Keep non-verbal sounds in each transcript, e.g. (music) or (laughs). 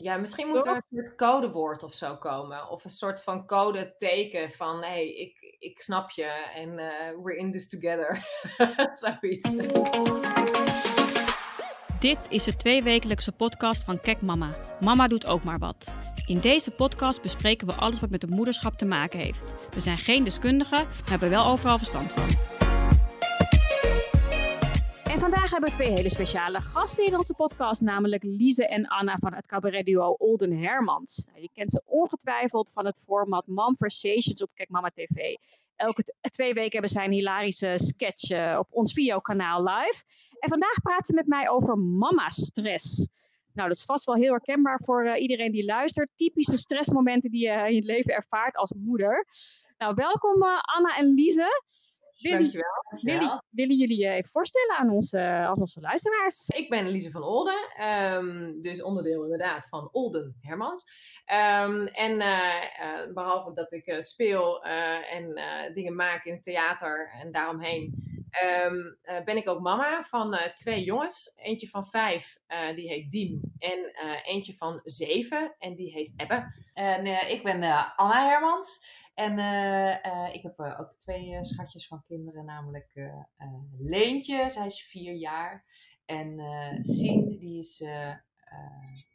Ja, misschien moet er een soort codewoord of zo komen. Of een soort van code teken van, hé, hey, ik, ik snap je en uh, we're in this together. (laughs) Zoiets. Dit is de tweewekelijkse podcast van Kek Mama. Mama doet ook maar wat. In deze podcast bespreken we alles wat met het moederschap te maken heeft. We zijn geen deskundigen, maar hebben wel overal verstand van. Vandaag hebben we twee hele speciale gasten in onze podcast, namelijk Lise en Anna van het cabaretduo Olden Hermans. Nou, je kent ze ongetwijfeld van het format Manversations op Kijk Mama TV. Elke twee weken hebben zij een hilarische sketch uh, op ons videokanaal live. En vandaag praten ze met mij over mama-stress. Nou, dat is vast wel heel herkenbaar voor uh, iedereen die luistert. Typische stressmomenten die je in je leven ervaart als moeder. Nou, welkom uh, Anna en Lise. Dankjewel, dankjewel. Willen, jullie je even voorstellen aan onze, aan onze luisteraars? Ik ben Lise van Olden, um, dus onderdeel inderdaad van Olden Hermans. Um, en uh, uh, behalve dat ik uh, speel en dingen maak in het theater en daaromheen, um, ben ik ook mama van twee jongens. Eentje van vijf, die heet Diem, en eentje van zeven, en die heet Ebbe. En ik ben Anna Hermans. En uh, uh, ik heb uh, ook twee schatjes van kinderen, namelijk Leentje, zij is vier jaar. En Sien, die is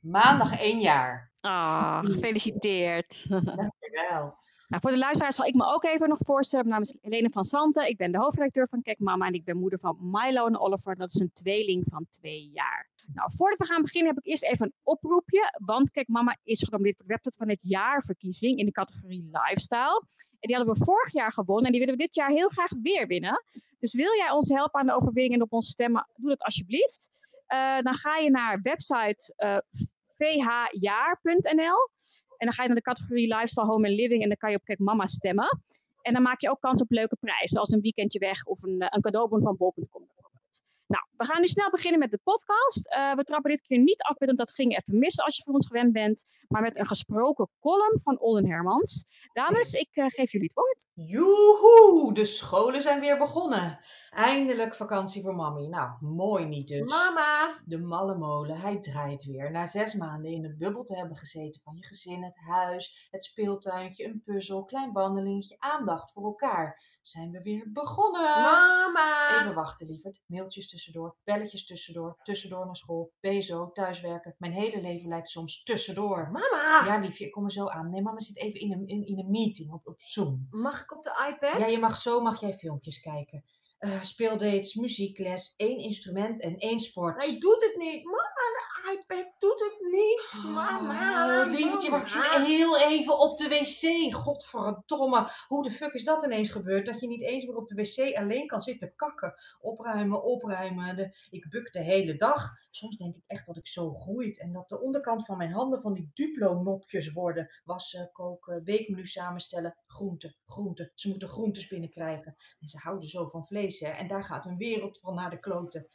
maandag één jaar. Ah, oh, gefeliciteerd. Dankjewel. Nou, voor de luisteraars zal ik me ook even nog voorstellen. Mijn naam is Helene van Santen. Ik ben de hoofdredacteur van Kek Mama en ik ben moeder van Milo en Oliver. Dat is een tweeling van twee jaar. Nou, voordat we gaan beginnen heb ik eerst even een oproepje. Want Kijk Mama is genomineerd voor de website van het jaarverkiezing in de categorie lifestyle. En die hadden we vorig jaar gewonnen en die willen we dit jaar heel graag weer winnen. Dus wil jij ons helpen aan de overwinning en op ons stemmen, doe dat alsjeblieft. Uh, dan ga je naar website uh, vhjaar.nl en dan ga je naar de categorie Lifestyle, Home and Living en dan kan je op Kijk Mama stemmen. En dan maak je ook kans op leuke prijzen, zoals een weekendje weg of een, een cadeaubon van bol.com. Nou, we gaan nu snel beginnen met de podcast. Uh, we trappen dit keer niet af met dat ging even mis als je van ons gewend bent, maar met een gesproken column van Olden Hermans. Dames, ik uh, geef jullie het woord. Joehoe, de scholen zijn weer begonnen. Eindelijk vakantie voor mami. Nou, mooi niet dus. Mama! De malle molen, hij draait weer. Na zes maanden in een bubbel te hebben gezeten van je gezin, het huis, het speeltuintje, een puzzel, klein wandelingetje, aandacht voor elkaar zijn we weer begonnen. Mama! Even wachten, lieverd. Mailtjes tussendoor, belletjes tussendoor, tussendoor naar school, bezo, thuiswerken. Mijn hele leven lijkt soms tussendoor. Mama! Ja, liefje, ik kom er zo aan. Nee, mama zit even in een, in, in een meeting op, op Zoom. Mag ik op de iPad? Ja, je mag zo mag jij filmpjes kijken. Uh, speeldates, muziekles, één instrument en één sport. Hij doet het niet. Mama, iPad doet het niet, mama. Oh, lievertje, maar ik zit heel even op de wc. Godverdomme. Hoe de fuck is dat ineens gebeurd? Dat je niet eens meer op de wc alleen kan zitten kakken. Opruimen, opruimen. De, ik buk de hele dag. Soms denk ik echt dat ik zo groeit. En dat de onderkant van mijn handen van die Duplo-nopjes worden. Wassen, koken, weekmenu samenstellen. Groenten, groenten. Ze moeten groentes binnenkrijgen. En ze houden zo van vlees, hè. En daar gaat een wereld van naar de kloten.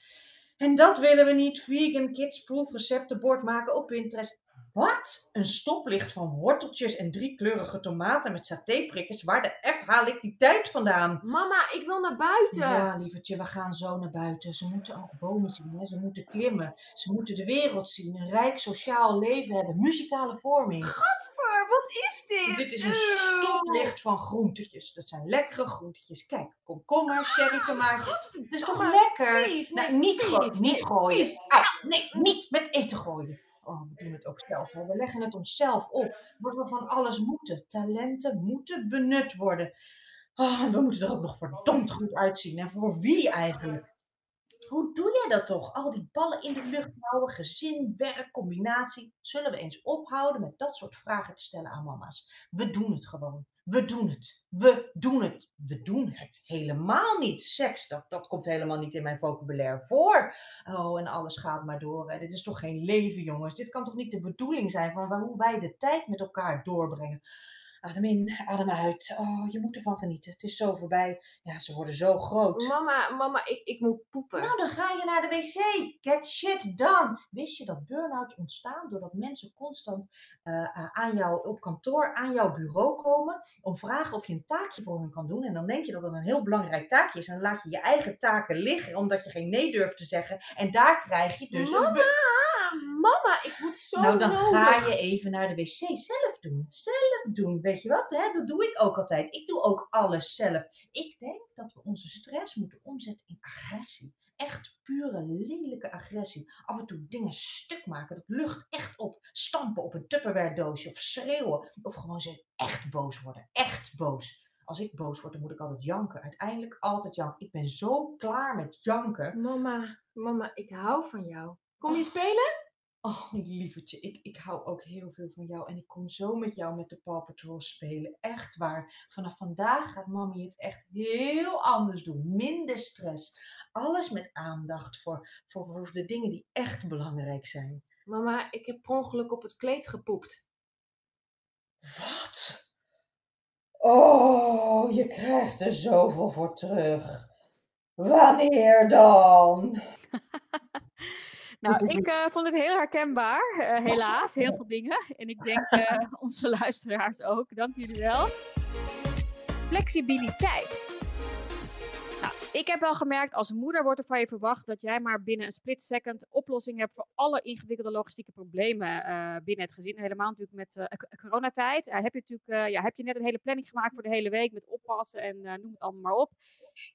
En dat willen we niet. Vegan kidsproof receptenbord maken op Pinterest. Wat? Een stoplicht van worteltjes en driekleurige tomaten met satéprikkers? Waar de F haal ik die tijd vandaan? Mama, ik wil naar buiten. Ja, lievertje, we gaan zo naar buiten. Ze moeten ook bomen zien, hè? ze moeten klimmen. Ze moeten de wereld zien, een rijk sociaal leven hebben, muzikale vorming. Gadver, wat is dit? Dit is een stoplicht van groentetjes. Dat zijn lekkere groentetjes. Kijk, komkommer, cherry tomaatjes. Dat is toch lekker? Please, nou, niet, gooien, niet gooien. Au, nee, niet met eten gooien. Oh, we doen het ook zelf. Hoor. We leggen het onszelf op. Wat we van alles moeten. Talenten moeten benut worden. Oh, we moeten er ook nog verdomd goed uitzien. En voor wie eigenlijk? Hoe doe jij dat toch? Al die ballen in de lucht houden, gezin, werk, combinatie. Zullen we eens ophouden met dat soort vragen te stellen aan mama's? We doen het gewoon. We doen het. We doen het. We doen het helemaal niet. Seks, dat, dat komt helemaal niet in mijn vocabulaire voor. Oh, en alles gaat maar door. Hè. Dit is toch geen leven, jongens? Dit kan toch niet de bedoeling zijn van hoe wij de tijd met elkaar doorbrengen? Adem in, adem uit. Oh, je moet ervan genieten. Het is zo voorbij. Ja, ze worden zo groot. Mama, mama, ik, ik moet poepen. Nou, dan ga je naar de wc. Get shit done. Wist je dat burn-outs ontstaan doordat mensen constant uh, aan jou op kantoor, aan jouw bureau komen om vragen of je een taakje voor hen kan doen. En dan denk je dat het een heel belangrijk taakje is. En dan laat je je eigen taken liggen omdat je geen nee durft te zeggen. En daar krijg je dus mama, een mama, ik moet zo Nou, dan nodig. ga je even naar de wc zelf doen. Zelf doen, weet je wat? Hè? Dat doe ik ook altijd. Ik doe ook alles zelf. Ik denk dat we onze stress moeten omzetten in agressie. Echt pure lelijke agressie. Af en toe dingen stuk maken. Dat lucht echt op. Stampen op een Tupperware doosje. Of schreeuwen. Of gewoon echt boos worden. Echt boos. Als ik boos word, dan moet ik altijd janken. Uiteindelijk altijd janken. Ik ben zo klaar met janken. Mama, mama, ik hou van jou. Kom je spelen? Oh, lievertje, ik, ik hou ook heel veel van jou. En ik kom zo met jou met de Paw Patrol spelen. Echt waar. Vanaf vandaag gaat mami het echt heel anders doen. Minder stress. Alles met aandacht voor, voor, voor de dingen die echt belangrijk zijn. Mama, ik heb per ongeluk op het kleed gepoept. Wat? Oh, je krijgt er zoveel voor terug. Wanneer dan? (laughs) Nou, (laughs) ik eh, vond het heel herkenbaar, eh, helaas, heel veel dingen. En ik denk eh, (laughs) onze luisteraars ook. Dank jullie wel. Flexibiliteit. Ik heb wel gemerkt, als moeder wordt er van je verwacht dat jij maar binnen een split second oplossing hebt voor alle ingewikkelde logistieke problemen eh, binnen het gezin. Helemaal natuurlijk met eh, c- coronatijd. Heb, je natuurlijk, eh, ja, heb je net een hele planning gemaakt voor de hele week met oppassen en eh, noem het allemaal maar op.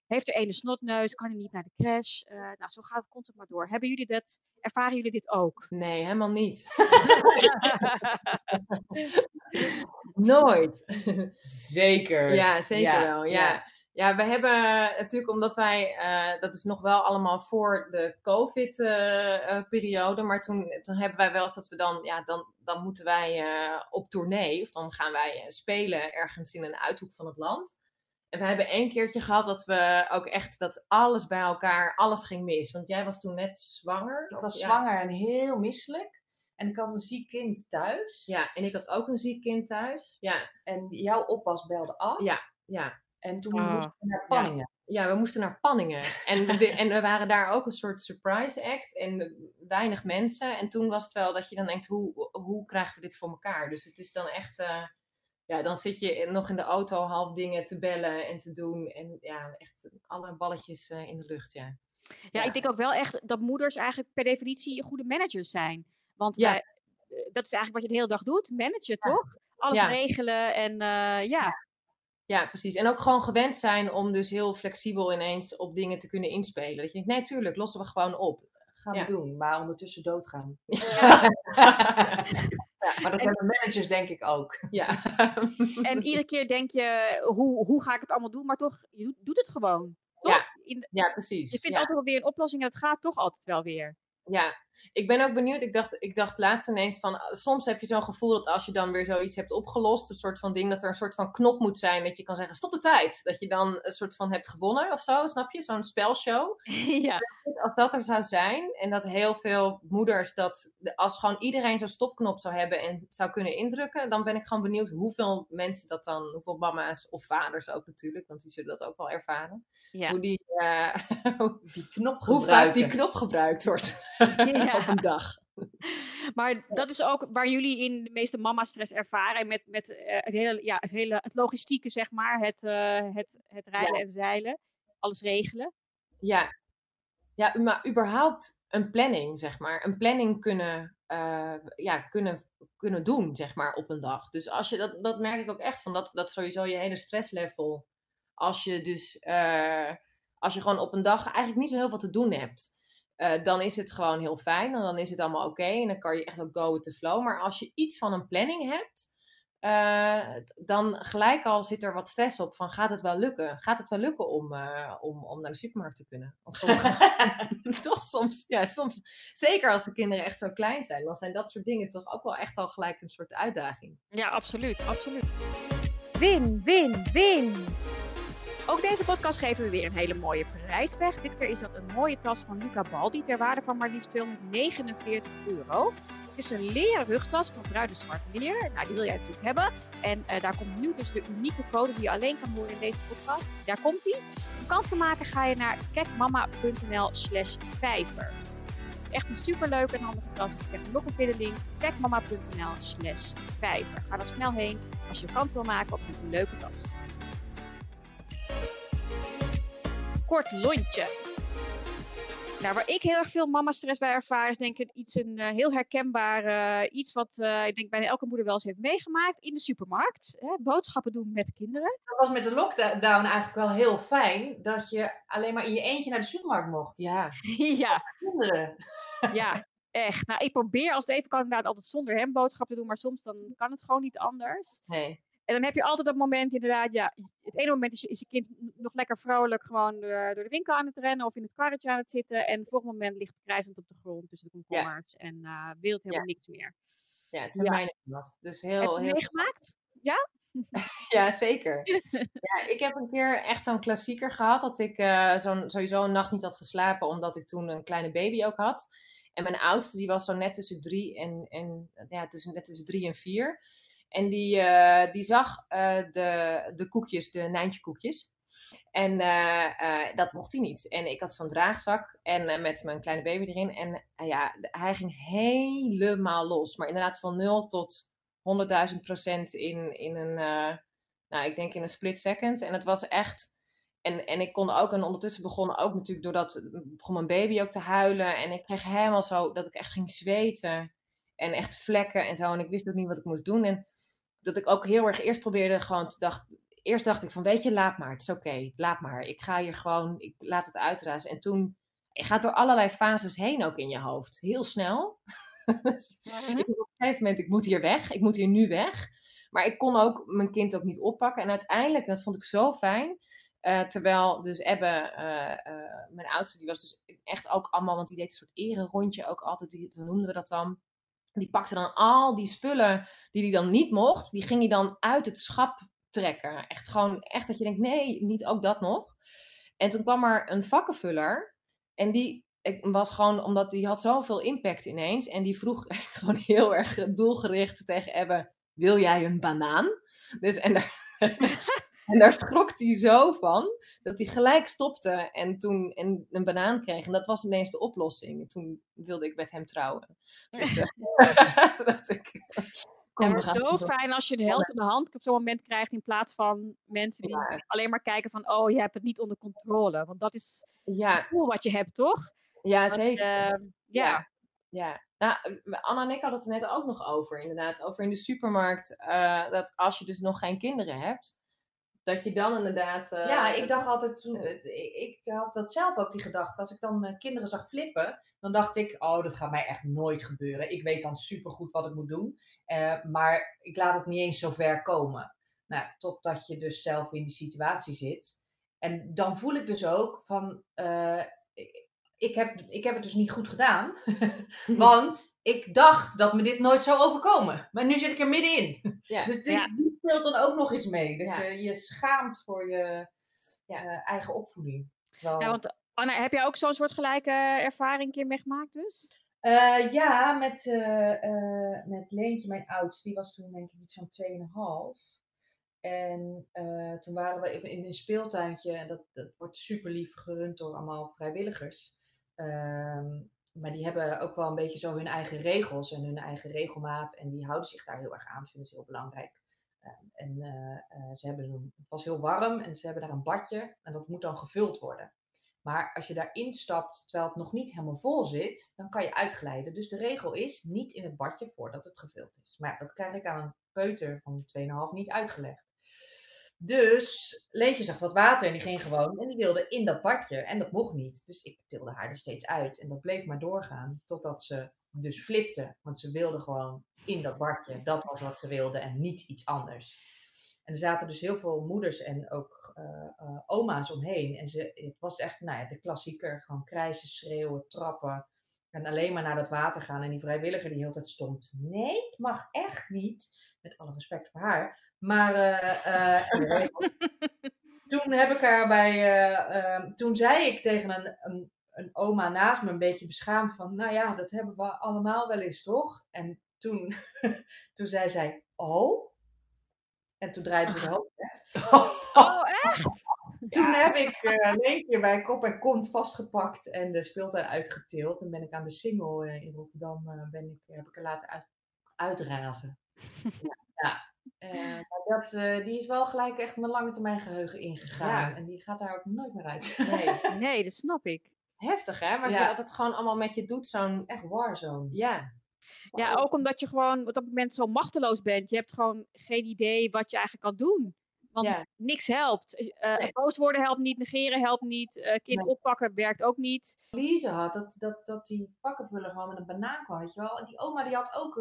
Heeft er ene snotneus, kan hij niet naar de crash. Eh, nou, zo gaat het constant maar door. Hebben jullie dat, ervaren jullie dit ook? Nee, helemaal niet. (laughs) (laughs) Nooit. Zeker. Ja, zeker Ja, wel. Ja. ja. Ja. we hebben natuurlijk omdat wij, eh, dat is nog wel allemaal voor de COVID-periode, maar toen, toen hebben wij wel eens dat we dan, ja, dan, dan moeten wij eh, op tournee, of dan gaan wij eh, spelen ergens in een uithoek van het land. En we hebben één keertje gehad dat we ook echt, dat alles bij elkaar, alles ging mis. Want jij was toen net zwanger. Ik was ja. zwanger en heel misselijk. En ik had een ziek kind thuis. Ja, en ik had ook een ziek kind thuis. Ja, En jouw oppas belde af. Ja. ja. En toen Ah. moesten we naar Panningen. Ja, we moesten naar Panningen. En we, en we waren daar ook een soort surprise act. En weinig mensen. En toen was het wel dat je dan denkt, hoe, hoe krijgen we dit voor elkaar? Dus het is dan echt... eh, ja, dan zit je nog in de auto half dingen te bellen en te doen. En ja, echt alle balletjes eh, in de lucht, ja. Ja, Ja. ik denk ook wel echt dat moeders eigenlijk per definitie goede managers zijn. Want Ja. wij- eh, dat is eigenlijk wat je de hele dag doet, managen toch? Alles Ja. regelen en eh, ja. Ja, precies. En ook gewoon gewend zijn om dus heel flexibel ineens op dingen te kunnen inspelen. Dat je denkt, nee, tuurlijk, lossen we gewoon op. Gaan Ja. we doen, maar ondertussen doodgaan. (laughs) Ja, Maar dat En- hebben managers denk ik ook. ja. (laughs) En iedere keer denk je, hoe, hoe ga ik het allemaal doen? Maar toch, je doet, het gewoon. Toch? Ja, ja, precies. je vindt ja. altijd wel weer een oplossing en het gaat toch altijd wel weer. Ja, ik ben ook benieuwd. Ik dacht, ik dacht laatst ineens van, uh, soms heb je zo'n gevoel dat als je dan weer zoiets hebt opgelost, een soort van ding, dat er een soort van knop moet zijn dat je kan zeggen, stop de tijd. Dat je dan een soort van hebt gewonnen of zo, snap je? Zo'n spelshow. (laughs) ja. Als dat er zou zijn en dat heel veel moeders dat, als gewoon iedereen zo'n stopknop zou hebben en zou kunnen indrukken, dan ben ik gewoon benieuwd hoeveel mensen dat dan, hoeveel mama's of vaders ook natuurlijk, want die zullen dat ook wel ervaren. ja. Hoe die, eh, hoe (laughs) Die knop vaak gebruiken. die knop gebruikt wordt Ja. (laughs) op een dag. Maar dat is ook waar jullie in de meeste mama-stress ervaren. Met, met eh, het, hele, ja, het hele het logistieke, zeg maar. Het, eh, het, het rijden en zeilen. Alles regelen. Ja. ja, maar überhaupt een planning, zeg maar. Een planning kunnen, eh, ja, kunnen, kunnen doen, zeg maar, op een dag. Dus als je, dat, dat merk ik ook echt van, dat, dat sowieso je hele stresslevel, als je dus, als je gewoon op een dag eigenlijk niet zo heel veel te doen hebt, eh, dan is het gewoon heel fijn en dan is het allemaal oké en dan kan je echt ook go with the flow. Maar als je iets van een planning hebt, eh, dan gelijk al zit er wat stress op van gaat het wel lukken? Gaat het wel lukken om, eh, om, om naar de supermarkt te kunnen? Of sommige- (laughs) (laughs) toch soms, ja, soms. Zeker als de kinderen echt zo klein zijn, dan zijn dat soort dingen toch ook wel echt al gelijk een soort uitdaging. Ja, absoluut. absoluut. Win, win, win. Deze podcast geven we weer een hele mooie prijs weg. Dit is dat een mooie tas van Luca Baldi ter waarde van maar liefst 249 euro. Het is een leren rugtas van bruine zwart. Nou, die wil jij natuurlijk hebben. En eh, daar komt nu dus de unieke code die je alleen kan horen in deze podcast. Daar komt die. Om kans te maken ga je naar kekmama.nl slash vijver. Het is echt een superleuke en handige tas. Ik zeg nog een keer de link. kekmama.nl slash vijver. Ga er snel heen als je kans wil maken op die leuke tas. Kort lontje. Nou, waar ik heel erg veel mama-stress bij ervaar, is denk ik iets een eh, heel herkenbaar eh, iets wat eh, ik denk bijna elke moeder wel eens heeft meegemaakt in de supermarkt. Hè, boodschappen doen met kinderen. Dat was met de lockdown eigenlijk wel heel fijn, dat je alleen maar in je eentje naar de supermarkt mocht. Ja. (laughs) ja, Kinderen. (laughs) ja, echt. Nou, ik probeer als het even kan inderdaad altijd zonder hem boodschappen te doen, maar soms dan kan het gewoon niet anders. Nee. En dan heb je altijd dat moment inderdaad, ja, het ene moment is je, is je kind nog lekker vrolijk gewoon door, door de winkel aan het rennen of in het karretje aan het zitten. En het volgende moment ligt het krijzend op de grond tussen de komkommers en uh, wil het helemaal Ja. niks meer. Ja, het is Ja. mij wat. Dus Heb heel, je heel meegemaakt? (laughs) Ja, zeker. (laughs) Ja, ik heb een keer echt zo'n klassieker gehad. Dat ik eh, zo'n, sowieso een nacht niet had geslapen. Omdat ik toen een kleine baby ook had. En mijn oudste, die was zo net tussen drie en, en ja, tussen, net tussen drie en vier. En die, eh, die zag eh, de, de koekjes, de Nijntje koekjes. En eh, dat mocht hij niet. En ik had zo'n draagzak en met mijn kleine baby erin. En ja, hij ging helemaal los. Maar inderdaad van 0 tot 100.000 procent in, in een, nou ik denk in een split second. En het was echt... En, en ik kon ook, en ondertussen begon ook natuurlijk, doordat begon mijn baby ook te huilen. En ik kreeg helemaal zo, dat ik echt ging zweten. En echt vlekken en zo. En ik wist ook niet wat ik moest doen. En dat ik ook heel erg eerst probeerde gewoon te dacht, eerst dacht ik van, weet je, laat maar, het is oké, laat maar. Ik ga hier gewoon, ik laat het uitrazen. En toen, je gaat door allerlei fases heen ook in je hoofd, heel snel. (laughs) Dus Mhm. ik op een gegeven moment, ik moet hier weg, ik moet hier nu weg. Maar ik kon ook mijn kind ook niet oppakken. En uiteindelijk, en dat vond ik zo fijn, eh, terwijl dus Ebbe, eh, eh, mijn oudste, die was dus echt ook allemaal, want die deed een soort erenrondje ook altijd, die, hoe noemden we dat dan? Die pakte dan al die spullen die hij dan niet mocht, die ging hij dan uit het schap trekken. Echt gewoon, echt dat je denkt, nee, niet ook dat nog. En toen kwam er een vakkenvuller en die was gewoon, omdat die had zoveel impact ineens. En die vroeg (laughs) gewoon heel erg doelgericht tegen Ebbe, wil jij een banaan? Dus, en, daar, (laughs) en daar schrok hij zo van, dat hij gelijk stopte en toen en een banaan kreeg. En dat was ineens de oplossing. En toen wilde ik met hem trouwen. Dus, (laughs) eh, (laughs) dat ik, kom, Ja, maar zo fijn als je de helpende hand op zo'n moment krijgt in plaats van mensen die Ja. alleen maar kijken van, oh, je hebt het niet onder controle. Want dat is het Ja, gevoel wat je hebt, toch? ja Want, zeker. eh, ja. Ja, nou, eh, Anna en ik hadden het er net ook nog over, inderdaad. Over in de supermarkt, eh, dat als je dus nog geen kinderen hebt, dat je dan inderdaad... eh, Ja, ik dacht altijd toen, eh, ik, ik had dat zelf ook die gedachte. Als ik dan eh, kinderen zag flippen, dan dacht ik, oh, dat gaat mij echt nooit gebeuren. Ik weet dan supergoed wat ik moet doen, eh, maar ik laat het niet eens zo ver komen. Nou, totdat je dus zelf in die situatie zit. En dan voel ik dus ook van, eh, ik- heb, ik heb het dus niet goed gedaan. (laughs) Want ik dacht dat me dit nooit zou overkomen. Maar nu zit ik er middenin. Ja. Dus dit, Ja. speelt dan ook nog eens mee. Dat Ja. je je schaamt voor je eh, eigen opvoeding. Terwijl, Ja, want Anna, heb jij ook zo'n soort gelijke ervaring keer meegemaakt dus? Eh, ja, met, eh, met Leentje, mijn oudste. Die was toen denk ik iets van 2,5. En eh, toen waren we in in een speeltuintje. En dat, dat wordt super lief gerund door allemaal vrijwilligers. Ehm, maar die hebben ook wel een beetje zo hun eigen regels en hun eigen regelmaat. En die houden zich daar heel erg aan. Vinden ze heel belangrijk. Ehm, en eh, eh, ze hebben het was heel warm en ze hebben daar een badje. En dat moet dan gevuld worden. Maar als je daarin stapt terwijl het nog niet helemaal vol zit, dan kan je uitglijden. Dus de regel is niet in het badje voordat het gevuld is. Maar dat krijg ik aan een peuter van 2,5 niet uitgelegd. Dus Leentje zag dat water en die ging gewoon en die wilde in dat badje. En dat mocht niet. Dus ik tilde haar er steeds uit. En dat bleef maar doorgaan totdat ze dus flipte. Want ze wilde gewoon in dat badje. Dat was wat ze wilde en niet iets anders. En er zaten dus heel veel moeders en ook eh, eh, oma's omheen. En ze, het was echt nou ja, de klassieker. Gewoon krijsen, schreeuwen, trappen. En alleen maar naar dat water gaan. En die vrijwilliger die heel tijd stond. Nee, het mag echt niet. Met alle respect voor haar. Maar eh, eh, (laughs) toen heb ik haar bij. eh, eh, toen zei ik tegen een, een, een oma naast me een beetje beschaamd van. Nou ja, dat hebben we allemaal wel eens toch? En toen, (laughs) toen zei zij. Oh. En toen draaide ze de hoofd weg. (laughs) Oh, echt? Toen heb ik eh Leentje bij kop en kont vastgepakt en de speeltuin uitgetild. En ben ik aan de Singel eh, in Rotterdam ben ik, heb ik er laten uit, uitrazen. (laughs) ja. maar dat, eh, die is wel gelijk echt mijn lange termijn geheugen ingegaan. Ja. En die gaat daar ook nooit meer uit. Nee. (laughs) Nee, dat snap ik. heftig, hè? Maar Ja. dat het gewoon allemaal met je doet, zo'n... Echt warzone. Ja. Ja, ook omdat je gewoon op dat moment zo machteloos bent. Je hebt gewoon geen idee wat je eigenlijk kan doen. Want Ja. niks helpt. Nee. Boos worden helpt niet, negeren helpt niet, kind Nee. oppakken werkt ook niet. Lise had, dat, dat, dat die vakkenvuller gewoon met een banaan kwam, weet je wel. Die oma die had ook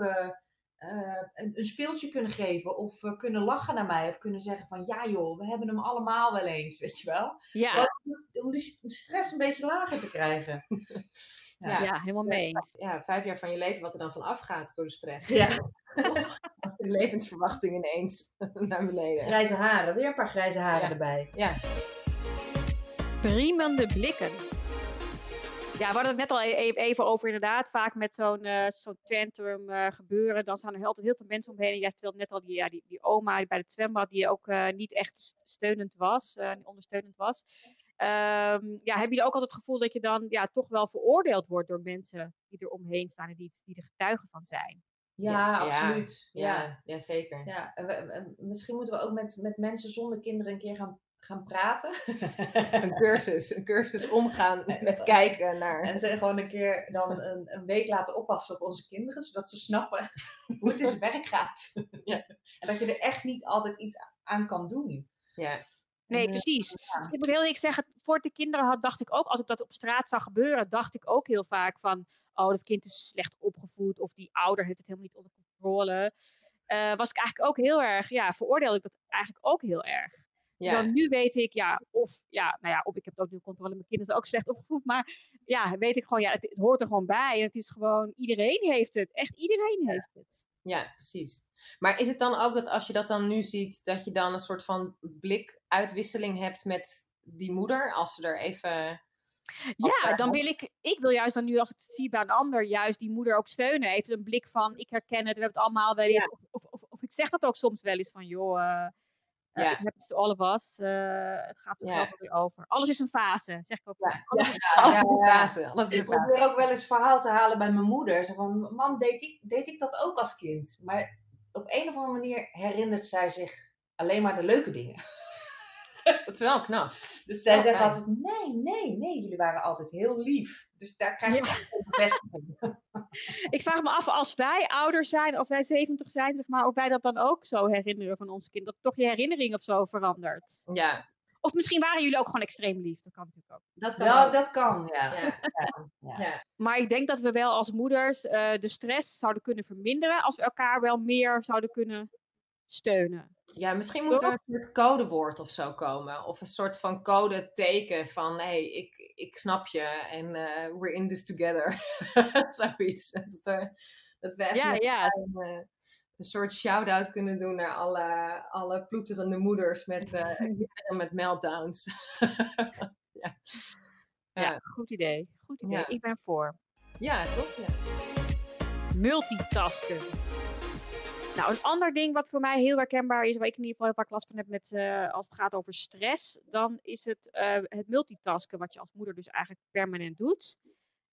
eh, een, een speeltje kunnen geven of eh, kunnen lachen naar mij. Of kunnen zeggen van, ja joh, we hebben hem allemaal wel eens, weet je wel. Ja, Om die st- stress een beetje lager te krijgen. (laughs) ja. Ja. helemaal mee eens. ja, vijf jaar van je leven wat er dan van afgaat door de stress. Ja, (laughs) De levensverwachting ineens (laughs) naar beneden. grijze haren. Weer een paar grijze haren Ja. erbij. Ja, Priemende blikken. Ja, we hadden het net al e- e- even over inderdaad. Vaak met zo'n eh, zo'n tantrum eh, gebeuren. Dan staan er altijd heel veel mensen omheen. En jij vertelde net al die, ja, die, die oma bij het zwembad die ook eh, niet echt steunend was. ondersteunend was. Ehm, ja, hebben jullie ook altijd het gevoel dat je dan ja, toch wel veroordeeld wordt door mensen die er omheen staan en die, die er getuigen van zijn? Ja, absoluut. Ja. ja, ja, zeker. Ja, we- misschien moeten we ook met, met mensen zonder kinderen een keer gaan, gaan praten. (laughs) Een cursus, een cursus omgaan met kijken naar... En ze gewoon een keer dan een, een week laten oppassen op onze kinderen, zodat ze snappen (laughs) hoe het in zijn werk gaat. (laughs) Ja. En dat je er echt niet altijd iets aan kan doen. Ja, Nee, eh, precies. ja. Ik moet heel eerlijk zeggen, voor ik de kinderen had, dacht ik ook, als ik dat op straat zag gebeuren, dacht ik ook heel vaak van, oh, dat kind is slecht opgevoed, of die ouder heeft het helemaal niet onder controle. Eh, was ik eigenlijk ook heel erg, ja, veroordeelde ik dat eigenlijk ook heel erg. Ja, nu weet ik, ja, of, ja, nou ja, of ik heb het ook nu controle, mijn kinderen zijn ook slecht opgevoed, maar ja, weet ik gewoon, ja, het, het hoort er gewoon bij. En het is gewoon, iedereen heeft het, echt iedereen heeft het. ja, precies. Maar is het dan ook dat als je dat dan nu ziet, dat je dan een soort van blikuitwisseling hebt met die moeder, als ze er even... Ja, dan wil ik, ik wil juist dan nu als ik het zie bij een ander, juist die moeder ook steunen. Even een blik van, ik herken het, we hebben het allemaal wel eens. Of, of, of, of ik zeg dat ook soms wel eens van, joh, eh eh, Ja. it happens to all of us. eh, het gaat er zelf wel weer over. Alles is een fase, zeg ik ook. Ja, Alles ja, is een fase. is een fase. Alles is Ik een fase. probeer ook wel eens verhaal te halen bij mijn moeder. Zo van, mam, deed ik, deed ik dat ook als kind? Maar op een of andere manier herinnert zij zich alleen maar de leuke dingen. (laughs) Dat is wel knap. Dus zij zegt fijn. altijd, nee, nee, nee, jullie waren altijd heel lief. Dus daar krijg je Ja. een bevestiging. (laughs) Ik vraag me af, als wij ouder zijn, als wij 70 zijn, zeg maar, of wij dat dan ook zo herinneren van ons kind. Dat toch je herinnering of zo verandert. Ja, Of misschien waren jullie ook gewoon extreem lief. Dat kan natuurlijk ook. dat kan Ja, ook. dat kan, ja. Ja, ja. ja. Maar ik denk dat we wel als moeders eh, de stress zouden kunnen verminderen als we elkaar wel meer zouden kunnen steunen. Ja, misschien moet er een soort codewoord of zo komen. Of een soort van code teken van, hé, hey, ik, ik snap je en eh, we're in this together. (laughs) Zoiets. Dat, er- dat we echt Ja, met ja. een, eh, een soort shout-out kunnen doen naar alle, alle ploeterende moeders met, eh, (laughs) met meltdowns. (laughs) ja. Ja, goed idee. Goed idee. Ik ben voor. ja, toch? Ja. Multitasken. Nou, een ander ding wat voor mij heel herkenbaar is, waar ik in ieder geval heel vaak last van heb met, eh, als het gaat over stress, dan is het eh, het multitasken, wat je als moeder dus eigenlijk permanent doet.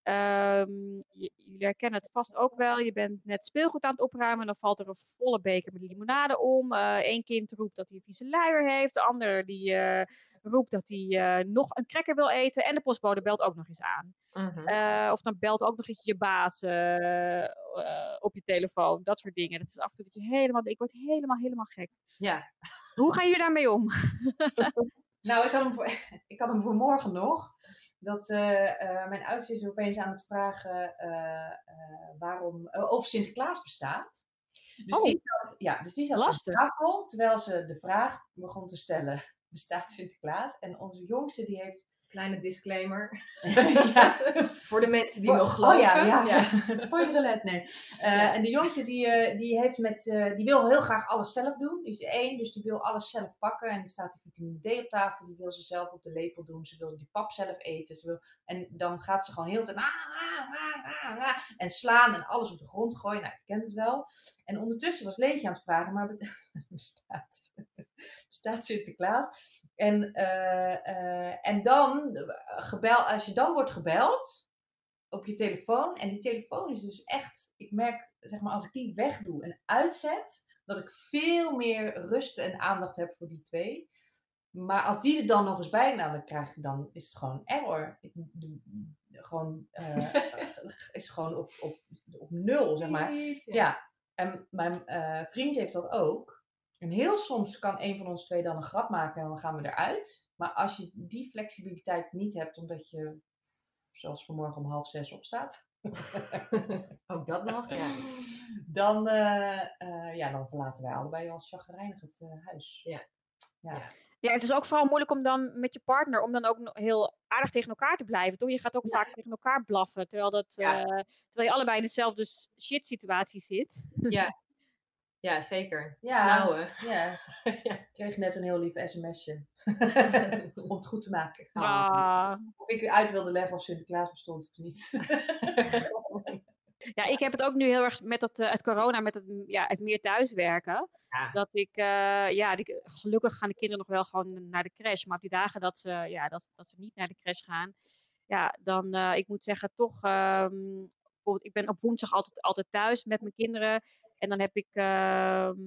Ehm, je- jullie herkennen het vast ook wel. Je bent net speelgoed aan het opruimen. Dan valt er een volle beker met limonade om. Eén kind roept dat hij een vieze luier heeft. De ander die eh, roept dat hij eh, nog een cracker wil eten. En de postbode belt ook nog eens aan. Mhm. Eh, of dan belt ook nog eens je baas eh, eh, op je telefoon. Dat soort dingen. Dat is af en toe dat je helemaal... Ik word helemaal, helemaal gek. ja. Hoe gaan jullie daarmee om? (laughs) Nou, ik had hem, voor, (laughs) ik had hem voor morgen nog. Dat eh, eh, mijn oudste is opeens aan het vragen eh, waarom, of Sinterklaas bestaat. Dus Oh. die zat, ja, dus die zat Lastig. aan tafel terwijl ze de vraag begon te stellen: (laughs) bestaat Sinterklaas? En onze jongste die heeft. Kleine disclaimer. (laughs) ja, Voor de mensen die nog geloven. Oh ja, ja. spoiler alert, nee. Eh, Ja. En de jongste die, eh, die, heeft met, eh, die wil heel graag alles zelf doen. Die is één, dus die wil alles zelf pakken. En er staat de vitamine D op tafel. Die wil ze zelf op de lepel doen. Ze wil die pap zelf eten. Ze wil, en dan gaat ze gewoon heel de tijd... "Ah, ah, ah, ah, ah," en slaan en alles op de grond gooien. Nou, je kent het wel. En ondertussen was Leentje aan het vragen, maar (laughs) bestaat, bestaat Sinterklaas? En, eh, eh, en dan, gebel, als je dan wordt gebeld op je telefoon, en die telefoon is dus echt, ik merk, zeg maar, als ik die wegdoe en uitzet, dat ik veel meer rust en aandacht heb voor die twee. Maar als die er dan nog eens bij, nou, dan krijg ik dan, is het gewoon error. Ik, gewoon, eh, is gewoon op, op, op nul, zeg maar. Ja, en mijn vriend heeft dat ook. En heel soms kan een van ons twee dan een grap maken en dan gaan we eruit. Maar als je die flexibiliteit niet hebt, omdat je, zoals vanmorgen om half zes opstaat, (laughs) Ook dat nog? Ja. dan, eh, eh, ja, dan verlaten wij allebei als chagrijnig het eh, huis. Ja. Ja. Ja. Ja, het is ook vooral moeilijk om dan met je partner, om dan ook heel aardig tegen elkaar te blijven. Toch? Je gaat ook vaak tegen elkaar blaffen, terwijl, dat, Ja. eh, terwijl je allebei in dezelfde shit situatie zit. Ja. (laughs) ja, zeker. Ja. Snauwen. (laughs) Ja, ik kreeg net een heel lief sms'je. (laughs) Om het goed te maken. Ah. Of ik uit wilde leggen of Sinterklaas bestond of niet. (laughs) Ja, ik heb het ook nu heel erg met dat, eh, het corona, met het, m- ja, het meer thuiswerken. Ja. Dat ik, eh, ja, die, gelukkig gaan de kinderen nog wel gewoon naar de crash. Maar op die dagen dat ze, ja, dat, dat ze niet naar de crash gaan, ja, dan, eh, ik moet zeggen, toch, ehm, ik ben op woensdag altijd, altijd thuis met mijn kinderen. En dan heb ik, ehm,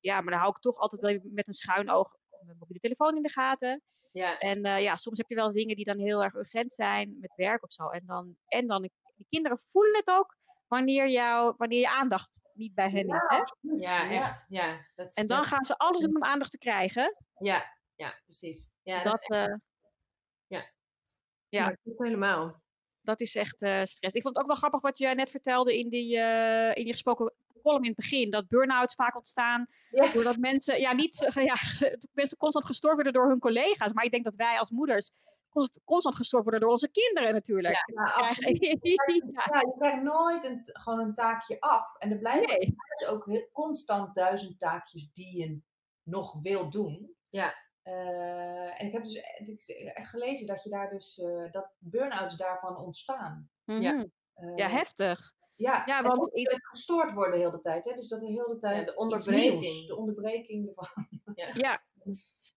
ja, maar dan hou ik toch altijd wel met een schuin oog mijn mobiele telefoon in de gaten. Ja. En eh, ja, soms heb je wel eens dingen die dan heel erg urgent zijn met werk of zo. En dan, en dan de kinderen voelen het ook wanneer, jou, wanneer je aandacht niet bij hen is. Hè? Ja, echt. Ja, dat, En dan gaan ze alles doen om aandacht te krijgen. Ja, ja, precies. Ja, dat, dat, is echt, eh, ja. ja. klopt helemaal. dat is echt eh, stress. Ik vond het ook wel grappig wat jij net vertelde in, die, in je gesproken column in het begin. Dat burn-outs vaak ontstaan Ja. doordat mensen, ja, niet, ja, (laughs) mensen constant gestoord worden door hun collega's. Maar ik denk dat wij als moeders constant, constant gestoord worden door onze kinderen natuurlijk. Ja, ja, Ja, (laughs) je krijgt nooit een, gewoon een taakje af. En er blijven nee. dus ook heel, constant duizend taakjes die je nog wil doen. Ja. Eh, en ik heb dus echt gelezen dat je daar dus eh, dat burn-outs daarvan ontstaan. Mhm. Eh, Ja, heftig. Ja, Ja, want ik- gestoord worden de hele tijd. Hè? Dus dat heel de tijd de iets onderbreking. nieuws, de onderbreking ervan. (laughs) Ja, De Ja,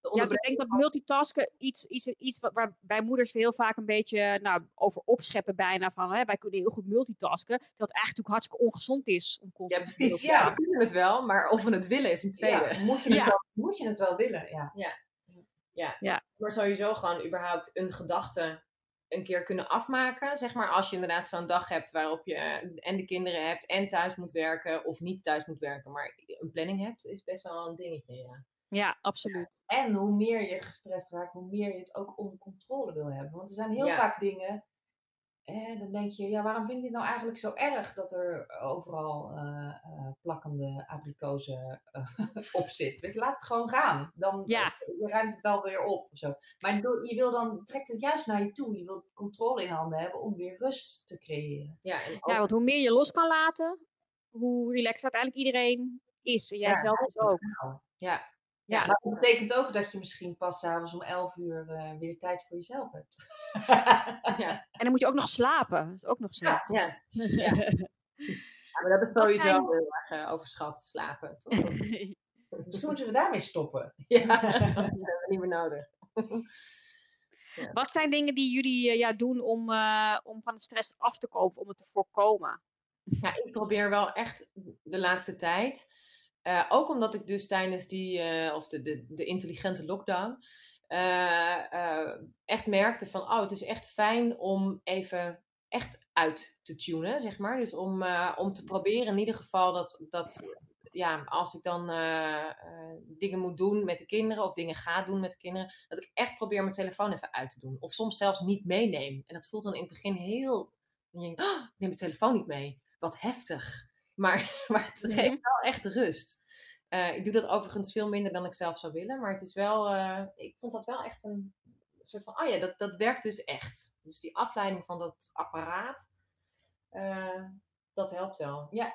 onderbre- ik denk dat multitasken iets, iets, iets wat, waar bij moeders heel vaak een beetje nou, over opscheppen bijna van hè, wij kunnen heel goed multitasken. Dat het eigenlijk natuurlijk hartstikke ongezond is om ja, constant precies. te Ja, we kunnen het wel, maar of we het willen is een tweede. Ja, moet, je het Ja. wel, moet je het wel willen? Ja. Maar sowieso gewoon überhaupt een gedachte een keer kunnen afmaken. Zeg maar als je inderdaad zo'n dag hebt waarop je eh, en de kinderen hebt en thuis moet werken of niet thuis moet werken, maar een planning hebt, is best wel een dingetje. Ja. Ja, absoluut. En hoe meer je gestrest raakt, hoe meer je het ook onder controle wil hebben. Want er zijn heel Ja. vaak dingen. Eh, dan denk je, ja, waarom vind ik dit nou eigenlijk zo erg dat er overal eh, eh, plakkende abrikozen eh, (laughs) op zit? Weet je, laat het gewoon gaan. Dan Ja. eh, je ruimt het wel weer op. Of zo. Maar je wil dan, trekt het juist naar je toe. Je wilt controle in handen hebben om weer rust te creëren. Ja, ook- Ja, want hoe meer je los kan laten, hoe relaxed uiteindelijk iedereen is. En jij Ja, zelf dus ook. ja, Ja, Maar dat betekent ook dat je misschien pas s'avonds om 11 uur eh, weer tijd voor jezelf hebt. ja, (laughs) En dan moet je ook nog slapen. Dat is ook nog zoiets. ja. Ja, maar dat is (laughs) sowieso zijn- heel erg eh, overschat, slapen. Toch? (laughs) Misschien moeten we daarmee stoppen. ja, dat hebben we niet meer nodig. Wat zijn dingen die jullie eh, ja, doen om, eh, om van de stress af te komen, om het te voorkomen? Ja, ik probeer wel echt de laatste tijd. Eh, ook omdat ik dus tijdens die, eh, of de, de, de intelligente lockdown, eh, echt merkte van, oh, het is echt fijn om even echt uit te tunen, zeg maar. Dus om, om te proberen in ieder geval dat, dat ja, als ik dan dingen moet doen met de kinderen of dingen ga doen met de kinderen, dat ik echt probeer mijn telefoon even uit te doen. Of soms zelfs niet meeneem. En dat voelt dan in het begin heel, dan denk ik, oh, ik neem mijn telefoon niet mee wat heftig. Maar, (laughs) maar het geeft wel echt rust. Eh, ik doe dat overigens veel minder dan ik zelf zou willen. Maar het is wel, eh, ik vond dat wel echt een soort van, oh ja, dat, dat werkt dus echt. Dus die afleiding van dat apparaat, eh, dat helpt wel. Ja,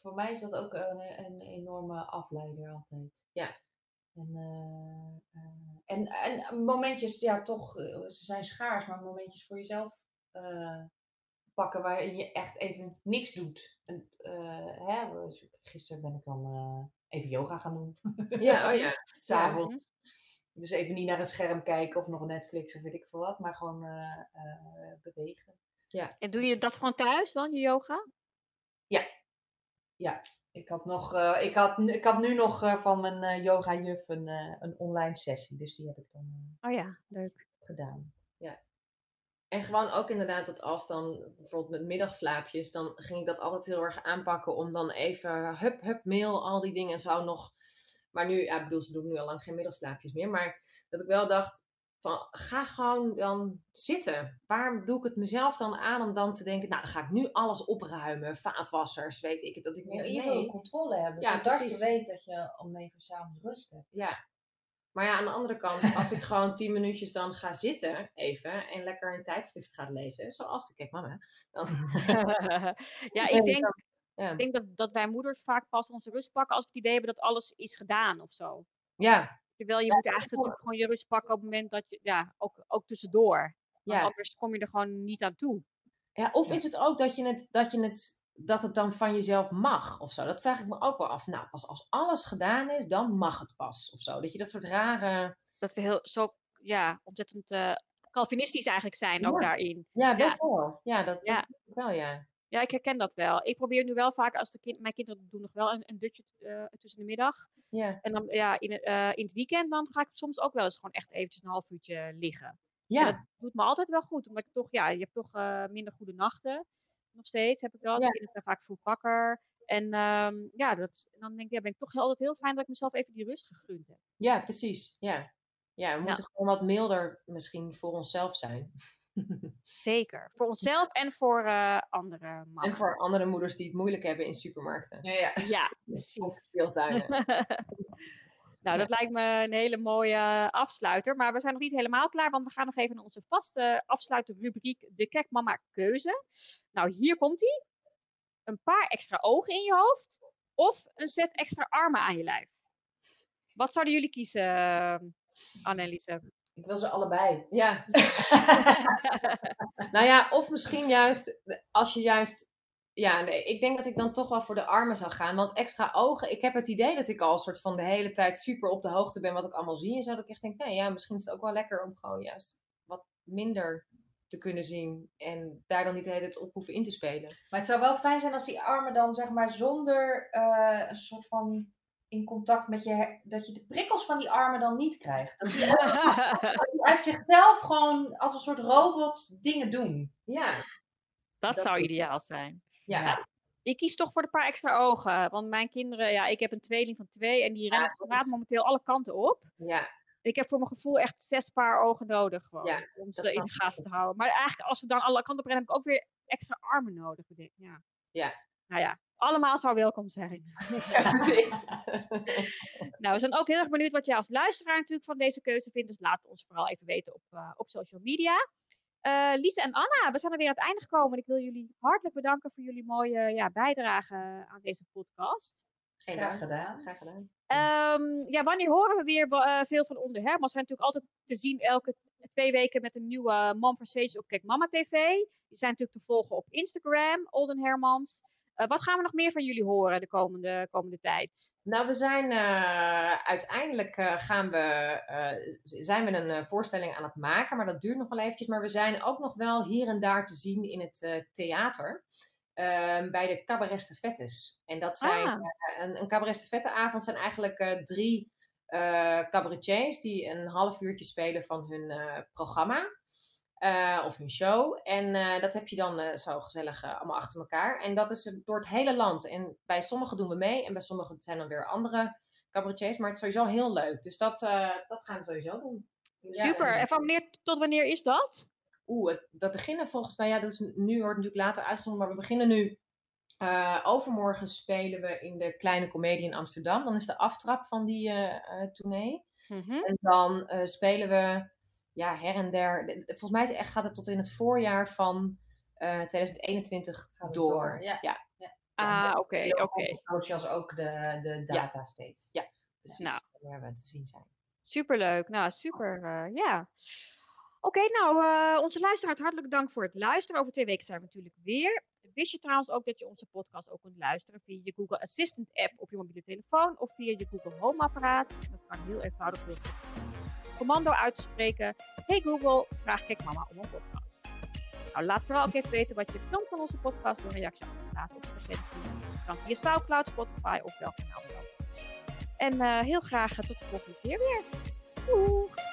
voor mij is dat ook een, een enorme afleider altijd. Ja. En, en, en momentjes, ja, toch, ze zijn schaars, maar momentjes voor jezelf pakken waarin je echt even niks doet. En, eh, hè, gisteren ben ik dan eh, even yoga gaan doen. Ja, oh ja. (laughs) S'avonds. Dus even niet naar een scherm kijken of nog een Netflix of weet ik veel wat, maar gewoon eh, bewegen. En doe je dat gewoon thuis dan, je yoga? Ja, ik had, nog, ik had, nu- ik had nu nog van mijn eh yoga juf een, een online sessie, dus die heb ik dan Oh ja, leuk. gedaan. En gewoon ook inderdaad dat als dan bijvoorbeeld met middagslaapjes, dan ging ik dat altijd heel erg aanpakken om dan even hup, hup, mail, al die dingen zo nog. Maar nu, ja, ik bedoel, ze doen nu al lang geen middagslaapjes meer. Maar dat ik wel dacht, van ga gewoon dan zitten. Waarom doe ik het mezelf dan aan om dan te denken, nou dan ga ik nu alles opruimen, vaatwassers, weet ik het. Dat ik Ja, nee, je wil controle hebben, Ja, zodat precies. je weet dat je om negen uur s'avonds rust hebt. Ja. Maar ja, aan de andere kant, als ik gewoon tien minuutjes dan ga zitten, even, en lekker een tijdschrift ga lezen, zoals de Kijk Mama, dan... (laughs) ja, ik denk, Ja. ik denk dat, dat wij moeders vaak pas onze rust pakken als we het idee hebben dat alles is gedaan of zo. Ja, Terwijl je moet eigenlijk natuurlijk gewoon je rust pakken op het moment dat je, ja, ook, ook tussendoor. Want ja. anders kom je er gewoon niet aan toe. ja. Of is het ook dat je het, dat je het, dat het dan van jezelf mag, of zo? Dat vraag ik me ook wel af. Nou, pas als alles gedaan is, dan mag het pas, of zo. Dat je dat soort rare... Dat we heel zo, ja, ontzettend eh Calvinistisch eigenlijk zijn ook daarin. Ja, best wel. Ja, dat, Ja. dat wel, ja. Ja, ik herken dat wel. Ik probeer nu wel vaak, als de kind, mijn kinderen doen nog wel een, een dutje eh, tussen de middag. Ja, En dan ja, in, het- eh, in het weekend dan ga ik soms ook wel eens gewoon echt eventjes een half uurtje liggen. En ja. dat doet me altijd wel goed, omdat ik toch, ja, je hebt toch minder goede nachten. Nog steeds heb ik dat. Ja. De kinderen zijn vaak vroeg wakker. En ehm, ja, dat, en dan denk ik, ja, ben ik toch heel- altijd heel fijn dat ik mezelf even die rust gegund heb. ja precies. Ja. ja, we Ja. moeten gewoon wat milder misschien voor onszelf zijn. (laughs) Zeker. Voor onszelf en voor eh, andere En mannen. voor andere moeders die het moeilijk hebben in supermarkten. Ja, ja. Ja, (laughs) Of precies. speeltuinen. (laughs) nou, dat lijkt me een hele mooie afsluiter. Maar we zijn nog niet helemaal klaar, want we gaan nog even naar onze vaste afsluiterrubriek, de Kijk Mama Keuze. Nou, hier komt ie. Een paar extra ogen in je hoofd of een set extra armen aan je lijf. Wat zouden jullie kiezen, uh, Anneliese? Ik wil ze allebei. Ja. (laughs) (laughs) nou ja, of misschien juist, als je juist. Ja, nee, ik denk dat ik dan toch wel voor de armen zou gaan. Want extra ogen, ik heb het idee dat ik al soort van de hele tijd super op de hoogte ben wat ik allemaal zie. En zo dat ik echt denk, nee, ja, misschien is het ook wel lekker om gewoon juist wat minder te kunnen zien. En daar dan niet de hele tijd op hoeven in te spelen. Maar het zou wel fijn zijn als die armen dan zeg maar zonder eh, een soort van in contact met je, dat je de prikkels van die armen dan niet krijgt. Dat die armen (laughs) uit zichzelf gewoon als een soort robot dingen doen. Ja, dat Dat zou ideaal zijn. Ja. Ik kies toch voor de paar extra ogen. Want mijn kinderen, ja, ik heb een tweeling van twee en die rennen op straat momenteel alle kanten op. ja. Ik heb voor mijn gevoel echt zes paar ogen nodig gewoon, Ja, om ze in de gaten te houden. Maar eigenlijk als we dan alle kanten op rennen, heb ik ook weer extra armen nodig. Ik ja. Ja. Nou ja, allemaal zou welkom zijn. (laughs) ja precies. (laughs) nou, we zijn ook heel erg benieuwd wat jij als luisteraar natuurlijk van deze keuze vindt. Dus laat ons vooral even weten op, eh, op social media. Eh Lise en Anna, we zijn er weer aan het einde gekomen. En ik wil jullie hartelijk bedanken voor jullie mooie ja, bijdrage aan deze podcast. Geen Graag gedaan. Graag gedaan. Ehm, ja, wanneer horen we weer eh, veel van Onder Hermans? We zijn natuurlijk altijd te zien elke twee weken met een nieuwe Mom Conversation op Kijk Mama TV. Die zijn natuurlijk te volgen op Instagram, Olden Hermans. Eh, wat gaan we nog meer van jullie horen de komende, komende tijd? Nou, we zijn eh, uiteindelijk eh, gaan we, zijn we een voorstelling aan het maken, maar dat duurt nog wel eventjes. Maar we zijn ook nog wel hier en daar te zien in het theater. ehm, bij de Cabaret Stafettes. En dat zijn Ah. een, een Cabaret Stafette avond zijn eigenlijk drie eh cabaretiers die een half uurtje spelen van hun programma. Eh, of hun show. En eh, dat heb je dan eh, zo gezellig allemaal achter elkaar. En dat is door het hele land. En bij sommigen doen we mee. En bij sommigen zijn dan weer andere cabaretiers. Maar het is sowieso heel leuk. Dus dat, dat gaan we sowieso doen. Ja, Super. en- En van wanneer tot wanneer is dat? Oeh, we beginnen volgens mij, ja, dat is nu wordt natuurlijk later uitgezonden, maar we beginnen nu. overmorgen spelen we in de Kleine Comedie in Amsterdam. Dan is de aftrap van die tournee. Mhm. En dan spelen we ja, her en der. de- de- Volgens mij is het echt, gaat het tot in het voorjaar van eh 2021 Gaat het door. door, ja. ja. Ah, oké, oké. Ook de, de data steeds. precies. Nou. Waar we te zien zijn. Superleuk. Nou, super. eh, ja. Oké, nou, eh, onze luisteraars, hartelijk dank voor het luisteren. Over twee weken zijn we natuurlijk weer. Wist je trouwens ook dat je onze podcast ook kunt luisteren via je Google Assistant app op je mobiele telefoon of via je Google Home apparaat? Dat kan heel eenvoudig het commando uit te spreken. Hey Google, vraag Kijk Mama om een podcast. Nou, laat vooral ook even weten wat je vindt van onze podcast door een reactie achter te laten op de recensie. Dat kan via Soundcloud, Spotify of welk kanaal dan ook. En eh, heel graag eh, tot de volgende keer weer. Doeg!